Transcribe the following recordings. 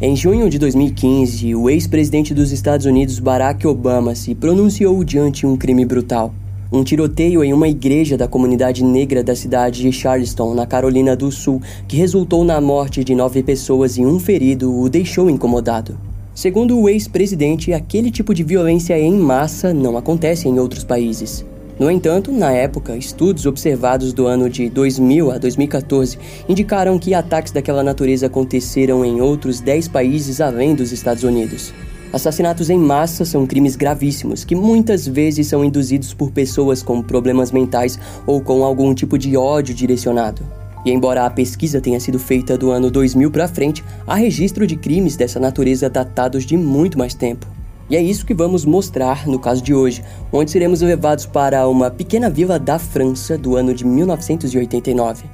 Em junho de 2015, o ex-presidente dos Estados Unidos Barack Obama se pronunciou diante um crime brutal. Um tiroteio em uma igreja da comunidade negra da cidade de Charleston, na Carolina do Sul, que resultou na morte de nove pessoas e um ferido, o deixou incomodado. Segundo o ex-presidente, aquele tipo de violência em massa não acontece em outros países. No entanto, na época, estudos observados do ano de 2000 a 2014 indicaram que ataques daquela natureza aconteceram em outros 10 países além dos Estados Unidos. Assassinatos em massa são crimes gravíssimos que muitas vezes são induzidos por pessoas com problemas mentais ou com algum tipo de ódio direcionado. E embora a pesquisa tenha sido feita do ano 2000 para frente, há registro de crimes dessa natureza datados de muito mais tempo. E é isso que vamos mostrar no caso de hoje, onde seremos levados para uma pequena vila da França do ano de 1989.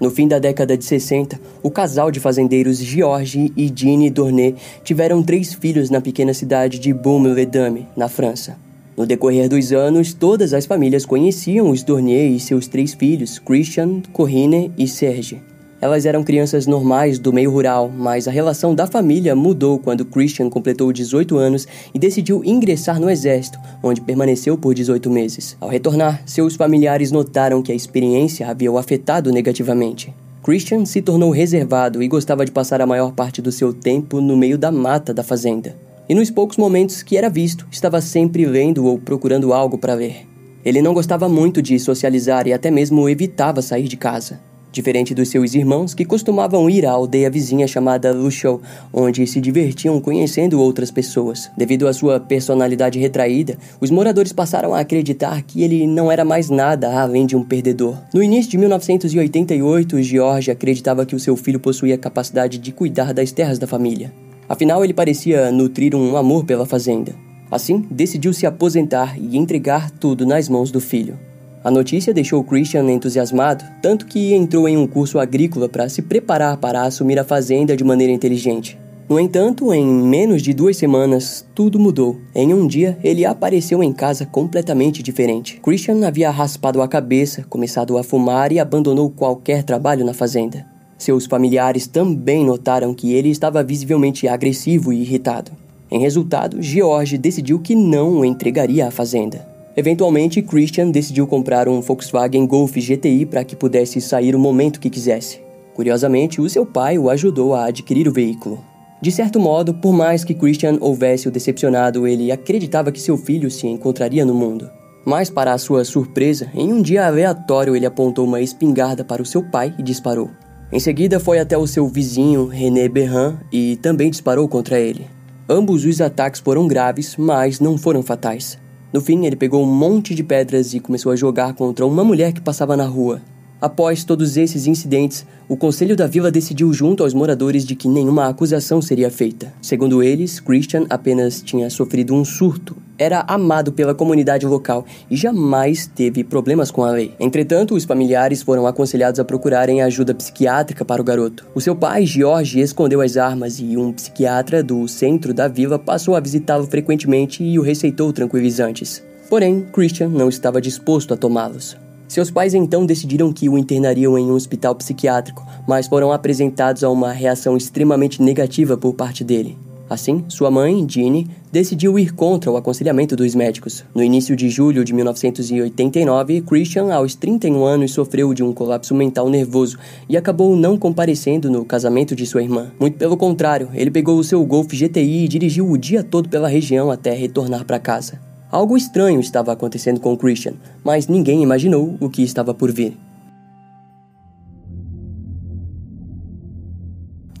No fim da década de 60, o casal de fazendeiros Georges e Jeanne Dornet tiveram três filhos na pequena cidade de Baume-les-Dames, na França. No decorrer dos anos, todas as famílias conheciam os Dornier e seus três filhos, Christian, Corinne e Serge. Elas eram crianças normais do meio rural, mas a relação da família mudou quando Christian completou 18 anos e decidiu ingressar no exército, onde permaneceu por 18 meses. Ao retornar, seus familiares notaram que a experiência havia o afetado negativamente. Christian se tornou reservado e gostava de passar a maior parte do seu tempo no meio da mata da fazenda e nos poucos momentos que era visto, estava sempre lendo ou procurando algo para ler. Ele não gostava muito de socializar e até mesmo evitava sair de casa. Diferente dos seus irmãos, que costumavam ir à aldeia vizinha chamada Luchou, onde se divertiam conhecendo outras pessoas. Devido à sua personalidade retraída, os moradores passaram a acreditar que ele não era mais nada além de um perdedor. No início de 1988, George acreditava que o seu filho possuía capacidade de cuidar das terras da família. Afinal, ele parecia nutrir um amor pela fazenda. Assim, decidiu se aposentar e entregar tudo nas mãos do filho. A notícia deixou Christian entusiasmado, tanto que entrou em um curso agrícola para se preparar para assumir a fazenda de maneira inteligente. No entanto, em menos de duas semanas, tudo mudou. Em um dia, ele apareceu em casa completamente diferente. Christian havia raspado a cabeça, começado a fumar e abandonou qualquer trabalho na fazenda. Seus familiares também notaram que ele estava visivelmente agressivo e irritado. Em resultado, George decidiu que não o entregaria à fazenda. Eventualmente, Christian decidiu comprar um Volkswagen Golf GTI para que pudesse sair o momento que quisesse. Curiosamente, o seu pai o ajudou a adquirir o veículo. De certo modo, por mais que Christian houvesse o decepcionado, ele acreditava que seu filho se encontraria no mundo. Mas, para sua surpresa, em um dia aleatório ele apontou uma espingarda para o seu pai e disparou. Em seguida, foi até o seu vizinho, René Berrin, e também disparou contra ele. Ambos os ataques foram graves, mas não foram fatais. No fim, ele pegou um monte de pedras e começou a jogar contra uma mulher que passava na rua. Após todos esses incidentes, o conselho da vila decidiu junto aos moradores de que nenhuma acusação seria feita. Segundo eles, Christian apenas tinha sofrido um surto, era amado pela comunidade local e jamais teve problemas com a lei. Entretanto, os familiares foram aconselhados a procurarem ajuda psiquiátrica para o garoto. O seu pai, George, escondeu as armas e um psiquiatra do centro da vila passou a visitá-lo frequentemente e o receitou tranquilizantes. Porém, Christian não estava disposto a tomá-los. Seus pais então decidiram que o internariam em um hospital psiquiátrico, mas foram apresentados a uma reação extremamente negativa por parte dele. Assim, sua mãe, Jeanne, decidiu ir contra o aconselhamento dos médicos. No início de julho de 1989, Christian, aos 31 anos, sofreu de um colapso mental nervoso e acabou não comparecendo no casamento de sua irmã. Muito pelo contrário, ele pegou o seu Golf GTI e dirigiu o dia todo pela região até retornar para casa. Algo estranho estava acontecendo com Christian, mas ninguém imaginou o que estava por vir.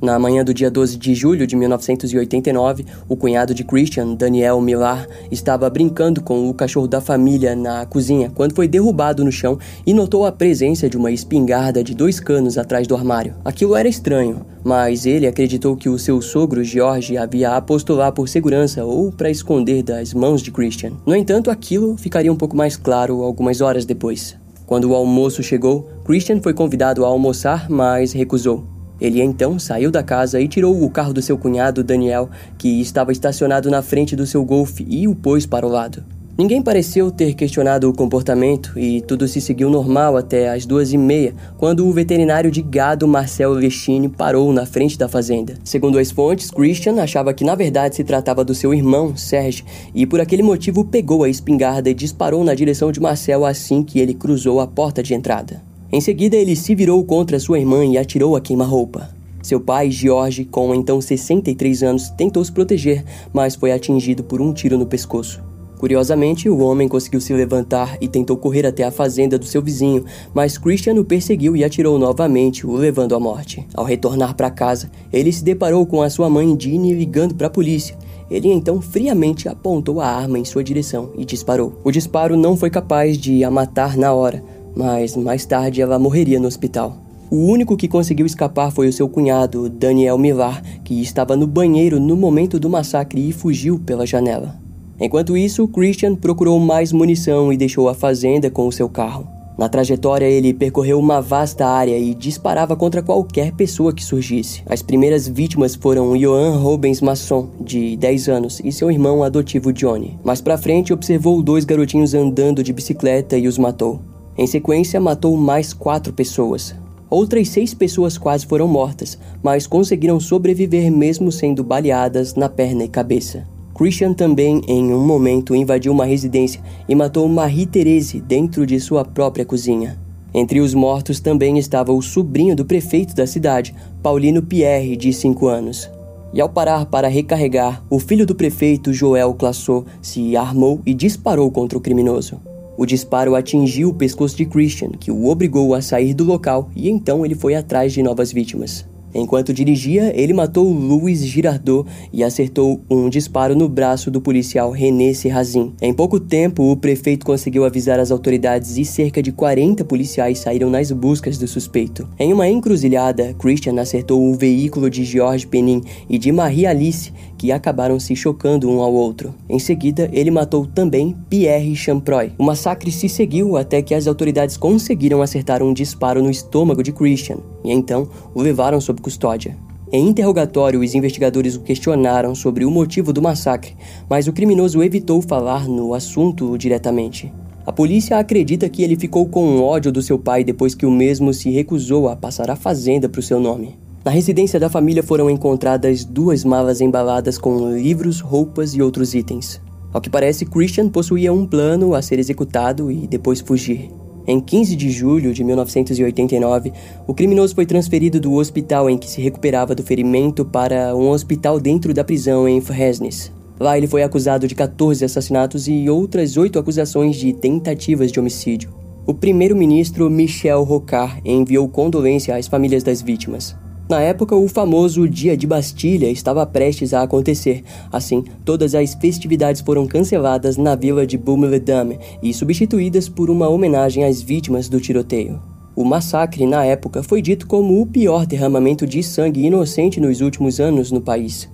Na manhã do dia 12 de julho de 1989, o cunhado de Christian, Daniel Millar, estava brincando com o cachorro da família na cozinha quando foi derrubado no chão e notou a presença de uma espingarda de dois canos atrás do armário. Aquilo era estranho, mas ele acreditou que o seu sogro George havia aposto lá por segurança ou para esconder das mãos de Christian. No entanto, aquilo ficaria um pouco mais claro algumas horas depois. Quando o almoço chegou, Christian foi convidado a almoçar, mas recusou. Ele então saiu da casa e tirou o carro do seu cunhado Daniel, que estava estacionado na frente do seu Golf, e o pôs para o lado. Ninguém pareceu ter questionado o comportamento e tudo se seguiu normal até as duas e meia, quando o veterinário de gado Marcel Vestini parou na frente da fazenda. Segundo as fontes, Christian achava que na verdade se tratava do seu irmão, Serge, e por aquele motivo pegou a espingarda e disparou na direção de Marcel assim que ele cruzou a porta de entrada. Em seguida, ele se virou contra sua irmã e atirou a queima-roupa. Seu pai, George, com então 63 anos, tentou se proteger, mas foi atingido por um tiro no pescoço. Curiosamente, o homem conseguiu se levantar e tentou correr até a fazenda do seu vizinho, mas Christian o perseguiu e atirou novamente, o levando à morte. Ao retornar para casa, ele se deparou com a sua mãe Jeannie ligando para a polícia. Ele então friamente apontou a arma em sua direção e disparou. O disparo não foi capaz de a matar na hora, mas mais tarde ela morreria no hospital. O único que conseguiu escapar foi o seu cunhado, Daniel Milar, que estava no banheiro no momento do massacre e fugiu pela janela. Enquanto isso, Christian procurou mais munição e deixou a fazenda com o seu carro. Na trajetória, ele percorreu uma vasta área e disparava contra qualquer pessoa que surgisse. As primeiras vítimas foram Johan Rubens Masson, de 10 anos, e seu irmão adotivo Johnny. Mais pra frente, observou dois garotinhos andando de bicicleta e os matou. Em sequência, matou mais quatro pessoas. Outras seis pessoas quase foram mortas, mas conseguiram sobreviver mesmo sendo baleadas na perna e cabeça. Christian também, em um momento, invadiu uma residência e matou Marie-Therese dentro de sua própria cozinha. Entre os mortos também estava o sobrinho do prefeito da cidade, Paulino Pierre, de 5 anos. E ao parar para recarregar, o filho do prefeito, Joel Classot, se armou e disparou contra o criminoso. O disparo atingiu o pescoço de Christian, que o obrigou a sair do local, e então ele foi atrás de novas vítimas. Enquanto dirigia, ele matou Louis Girardot e acertou um disparo no braço do policial René Serrazin. Em pouco tempo, o prefeito conseguiu avisar as autoridades e cerca de 40 policiais saíram nas buscas do suspeito. Em uma encruzilhada, Christian acertou o veículo de George Penin e de Marie Alice, que acabaram se chocando um ao outro. Em seguida, ele matou também Pierre Champroy. O massacre se seguiu até que as autoridades conseguiram acertar um disparo no estômago de Christian e então o levaram sob custódia. Em interrogatório, os investigadores o questionaram sobre o motivo do massacre, mas o criminoso evitou falar no assunto diretamente. A polícia acredita que ele ficou com ódio do seu pai depois que o mesmo se recusou a passar a fazenda para o seu nome. Na residência da família foram encontradas duas malas embaladas com livros, roupas e outros itens. Ao que parece, Christian possuía um plano a ser executado e depois fugir. Em 15 de julho de 1989, o criminoso foi transferido do hospital em que se recuperava do ferimento para um hospital dentro da prisão em Fresnes. Lá ele foi acusado de 14 assassinatos e outras oito acusações de tentativas de homicídio. O primeiro-ministro Michel Rocard enviou condolência às famílias das vítimas. Na época, o famoso Dia de Bastilha estava prestes a acontecer. Assim, todas as festividades foram canceladas na vila de Baume-les-Dames e substituídas por uma homenagem às vítimas do tiroteio. O massacre, na época, foi dito como o pior derramamento de sangue inocente nos últimos anos no país.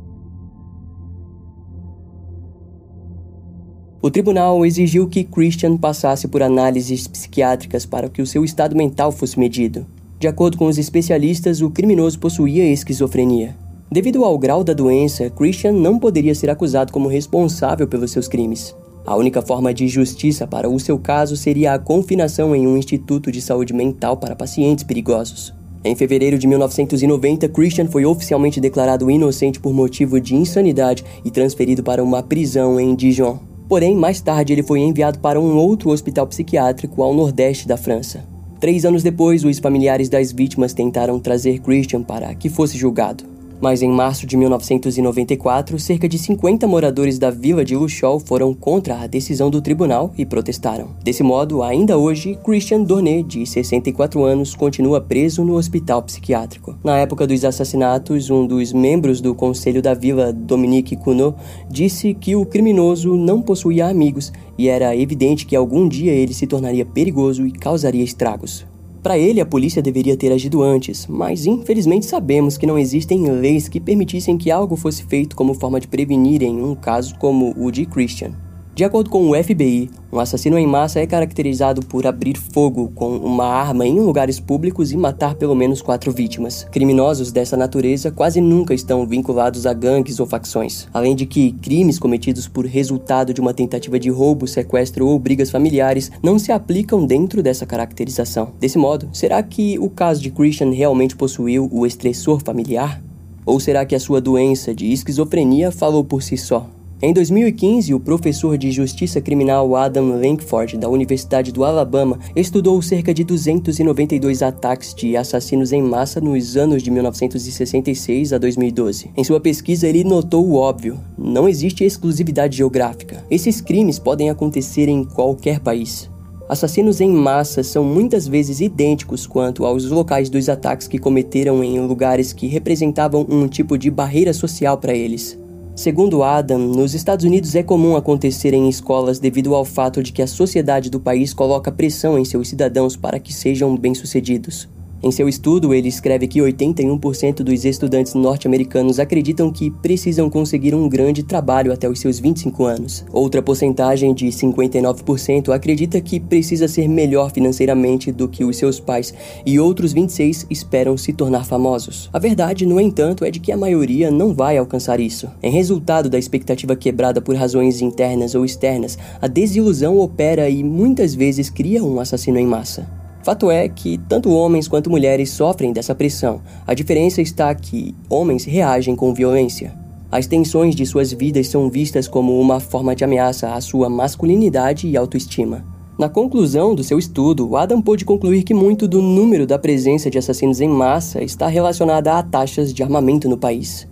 O tribunal exigiu que Christian passasse por análises psiquiátricas para que o seu estado mental fosse medido. De acordo com os especialistas, o criminoso possuía esquizofrenia. Devido ao grau da doença, Christian não poderia ser acusado como responsável pelos seus crimes. A única forma de justiça para o seu caso seria a confinação em um instituto de saúde mental para pacientes perigosos. Em fevereiro de 1990, Christian foi oficialmente declarado inocente por motivo de insanidade e transferido para uma prisão em Dijon. Porém, mais tarde ele foi enviado para um outro hospital psiquiátrico ao nordeste da França. Três anos depois, os familiares das vítimas tentaram trazer Christian para que fosse julgado. Mas em março de 1994, cerca de 50 moradores da vila de Luchol foram contra a decisão do tribunal e protestaram. Desse modo, ainda hoje, Christian Dornet, de 64 anos, continua preso no hospital psiquiátrico. Na época dos assassinatos, um dos membros do conselho da vila, Dominique Cunot, disse que o criminoso não possuía amigos e era evidente que algum dia ele se tornaria perigoso e causaria estragos. Para ele, a polícia deveria ter agido antes, mas infelizmente sabemos que não existem leis que permitissem que algo fosse feito como forma de prevenir em um caso como o de Christian. De acordo com o FBI, um assassino em massa é caracterizado por abrir fogo com uma arma em lugares públicos e matar pelo menos quatro vítimas. Criminosos dessa natureza quase nunca estão vinculados a gangues ou facções, além de que crimes cometidos por resultado de uma tentativa de roubo, sequestro ou brigas familiares não se aplicam dentro dessa caracterização. Desse modo, será que o caso de Christian realmente possuiu o estressor familiar? Ou será que a sua doença de esquizofrenia falou por si só? Em 2015, o professor de Justiça Criminal Adam Lankford, da Universidade do Alabama, estudou cerca de 292 ataques de assassinos em massa nos anos de 1966 a 2012. Em sua pesquisa, ele notou o óbvio: não existe exclusividade geográfica. Esses crimes podem acontecer em qualquer país. Assassinos em massa são muitas vezes idênticos quanto aos locais dos ataques que cometeram em lugares que representavam um tipo de barreira social para eles. Segundo Adam, nos Estados Unidos é comum acontecer em escolas devido ao fato de que a sociedade do país coloca pressão em seus cidadãos para que sejam bem-sucedidos. Em seu estudo, ele escreve que 81% dos estudantes norte-americanos acreditam que precisam conseguir um grande trabalho até os seus 25 anos. Outra porcentagem de 59% acredita que precisa ser melhor financeiramente do que os seus pais, e outros 26 esperam se tornar famosos. A verdade, no entanto, é de que a maioria não vai alcançar isso. Em resultado da expectativa quebrada por razões internas ou externas, a desilusão opera e muitas vezes cria um assassino em massa. Fato é que tanto homens quanto mulheres sofrem dessa pressão. A diferença está que homens reagem com violência. As tensões de suas vidas são vistas como uma forma de ameaça à sua masculinidade e autoestima. Na conclusão do seu estudo, Adam pôde concluir que muito do número da presença de assassinos em massa está relacionada a taxas de armamento no país.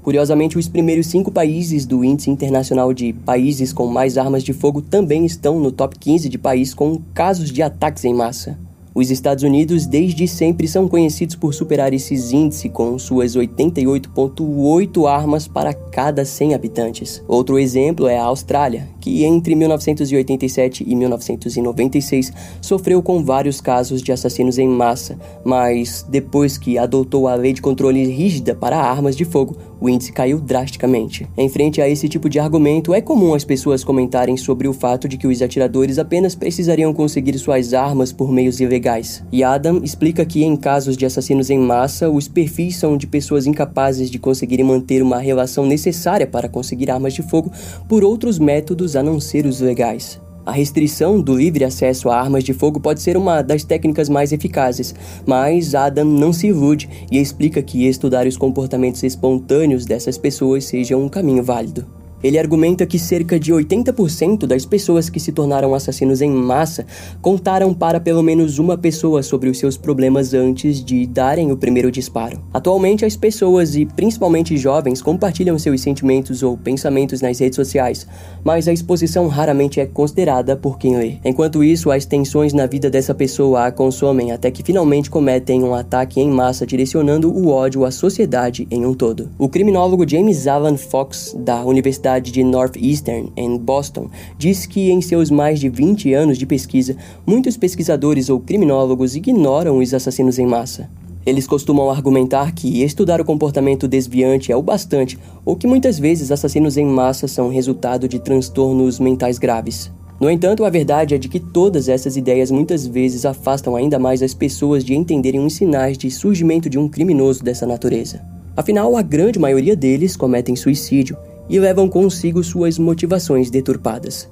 Curiosamente, os primeiros cinco países do Índice Internacional de Países com Mais Armas de Fogo também estão no top 15 de países com casos de ataques em massa. Os Estados Unidos desde sempre são conhecidos por superar esses índices com suas 88,8 armas para cada 100 habitantes. Outro exemplo é a Austrália, que entre 1987 e 1996 sofreu com vários casos de assassinos em massa, mas depois que adotou a lei de controle rígida para armas de fogo, o índice caiu drasticamente. Em frente a esse tipo de argumento, é comum as pessoas comentarem sobre o fato de que os atiradores apenas precisariam conseguir suas armas por meios ilegais. E Adam explica que em casos de assassinos em massa, os perfis são de pessoas incapazes de conseguirem manter uma relação necessária para conseguir armas de fogo por outros métodos a não ser os legais. A restrição do livre acesso a armas de fogo pode ser uma das técnicas mais eficazes, mas Adam não se ilude e explica que estudar os comportamentos espontâneos dessas pessoas seja um caminho válido. Ele argumenta que cerca de 80% das pessoas que se tornaram assassinos em massa contaram para pelo menos uma pessoa sobre os seus problemas antes de darem o primeiro disparo. Atualmente, as pessoas, e principalmente jovens, compartilham seus sentimentos ou pensamentos nas redes sociais, mas a exposição raramente é considerada por quem lê. Enquanto isso, as tensões na vida dessa pessoa a consomem até que finalmente cometem um ataque em massa direcionando o ódio à sociedade em um todo. O criminólogo James Alan Fox, da Universidade Universidade de Northeastern, em Boston, diz que em seus mais de 20 anos de pesquisa, muitos pesquisadores ou criminólogos ignoram os assassinos em massa. Eles costumam argumentar que estudar o comportamento desviante é o bastante, ou que muitas vezes assassinos em massa são resultado de transtornos mentais graves. No entanto, a verdade é de que todas essas ideias muitas vezes afastam ainda mais as pessoas de entenderem os sinais de surgimento de um criminoso dessa natureza. Afinal, a grande maioria deles cometem suicídio, e levam consigo suas motivações deturpadas.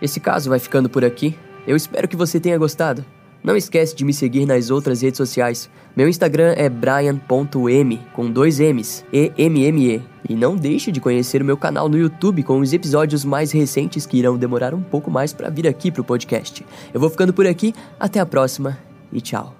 Esse caso vai ficando por aqui. Eu espero que você tenha gostado. Não esquece de me seguir nas outras redes sociais. Meu Instagram é brian.m com dois M's, E M M E. E não deixe de conhecer o meu canal no YouTube com os episódios mais recentes que irão demorar um pouco mais para vir aqui pro podcast. Eu vou ficando por aqui, até a próxima e tchau.